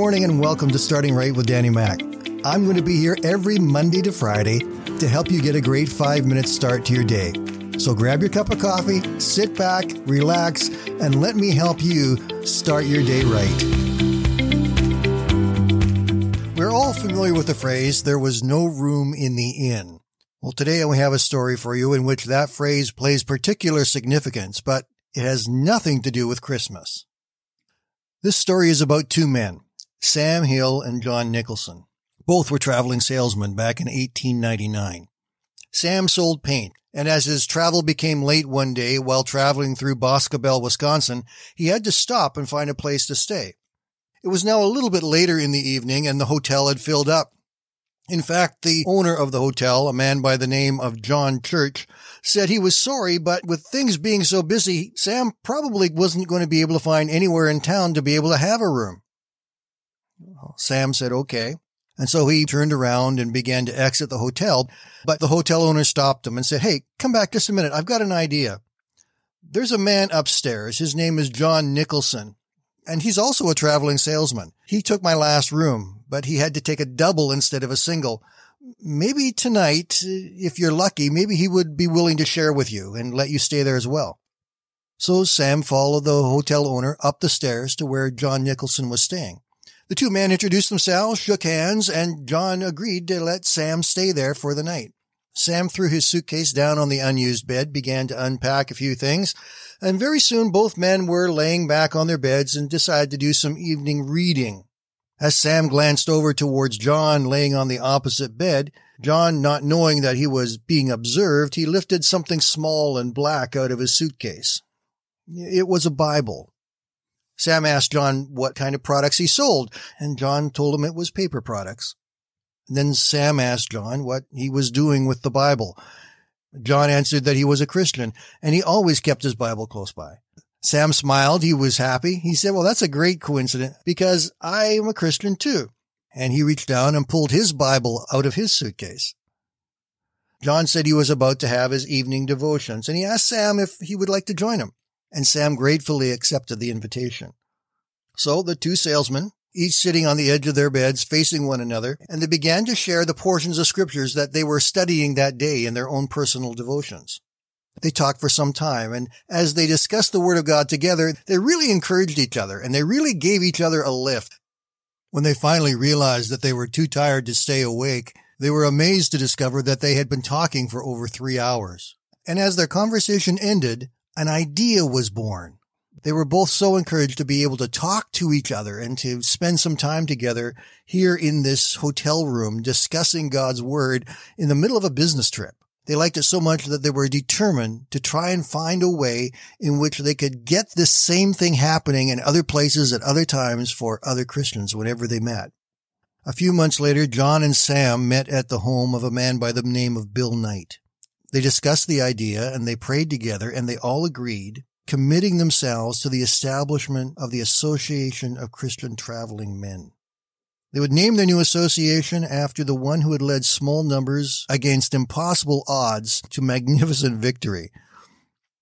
morning and welcome to Starting Right with Danny Mac. I'm going to be here every Monday to Friday to help you get a great five minute start to your day. So grab your cup of coffee, sit back, relax, and let me help you start your day right. We're all familiar with the phrase, there was no room in the inn. Well, today we have a story for you in which that phrase plays particular significance, but it has nothing to do with Christmas. This story is about two men, Sam Hill and John Nicholson. Both were traveling salesmen back in 1899. Sam sold paint, and as his travel became late one day while traveling through Boscobel, Wisconsin, he had to stop and find a place to stay. It was now a little bit later in the evening and the hotel had filled up. In fact, the owner of the hotel, a man by the name of John Church, said he was sorry, but with things being so busy, Sam probably wasn't going to be able to find anywhere in town to be able to have a room. Sam said okay. And so he turned around and began to exit the hotel, but the hotel owner stopped him and said, Hey, come back just a minute. I've got an idea. There's a man upstairs. His name is John Nicholson and he's also a traveling salesman. He took my last room, but he had to take a double instead of a single. Maybe tonight, if you're lucky, maybe he would be willing to share with you and let you stay there as well. So Sam followed the hotel owner up the stairs to where John Nicholson was staying. The two men introduced themselves, shook hands, and John agreed to let Sam stay there for the night. Sam threw his suitcase down on the unused bed, began to unpack a few things, and very soon both men were laying back on their beds and decided to do some evening reading. As Sam glanced over towards John laying on the opposite bed, John, not knowing that he was being observed, he lifted something small and black out of his suitcase. It was a Bible. Sam asked John what kind of products he sold, and John told him it was paper products. Then Sam asked John what he was doing with the Bible, John answered that he was a Christian and he always kept his Bible close by. Sam smiled. He was happy. He said, well, that's a great coincidence because I am a Christian too. And he reached down and pulled his Bible out of his suitcase. John said he was about to have his evening devotions and he asked Sam if he would like to join him. And Sam gratefully accepted the invitation. So the two salesmen each sitting on the edge of their beds facing one another, and they began to share the portions of scriptures that they were studying that day in their own personal devotions. They talked for some time, and as they discussed the Word of God together, they really encouraged each other, and they really gave each other a lift. When they finally realized that they were too tired to stay awake, they were amazed to discover that they had been talking for over three hours. And as their conversation ended, an idea was born. They were both so encouraged to be able to talk to each other and to spend some time together here in this hotel room discussing God's word in the middle of a business trip. They liked it so much that they were determined to try and find a way in which they could get this same thing happening in other places at other times for other Christians whenever they met. A few months later, John and Sam met at the home of a man by the name of Bill Knight. They discussed the idea and they prayed together and they all agreed committing themselves to the establishment of the Association of Christian Traveling Men. They would name their new association after the one who had led small numbers against impossible odds to magnificent victory.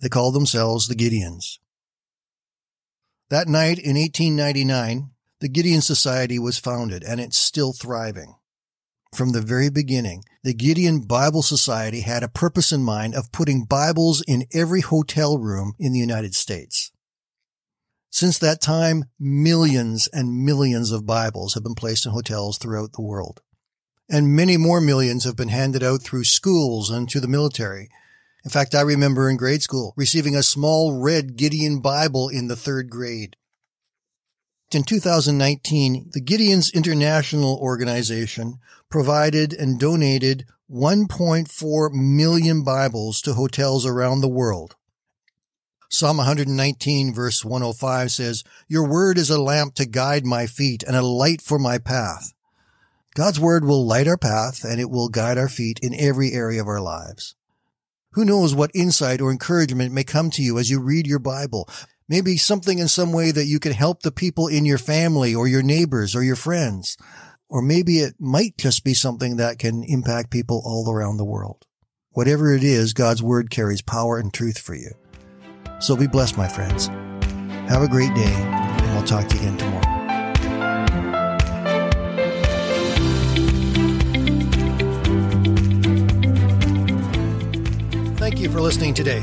They called themselves the Gideons. That night in 1899, the Gideon Society was founded and it's still thriving. From the very beginning, the Gideon Bible Society had a purpose in mind of putting Bibles in every hotel room in the United States. Since that time, millions and millions of Bibles have been placed in hotels throughout the world. And many more millions have been handed out through schools and to the military. In fact, I remember in grade school receiving a small red Gideon Bible in the third grade. In 2019, the Gideons International Organization provided and donated 1.4 million Bibles to hotels around the world. Psalm 119 verse 105 says, Your word is a lamp to guide my feet and a light for my path. God's word will light our path and it will guide our feet in every area of our lives. Who knows what insight or encouragement may come to you as you read your Bible? maybe something in some way that you can help the people in your family or your neighbors or your friends. Or maybe it might just be something that can impact people all around the world. Whatever it is, God's word carries power and truth for you. So be blessed, my friends. Have a great day, and we'll talk to you again tomorrow. Thank you for listening today.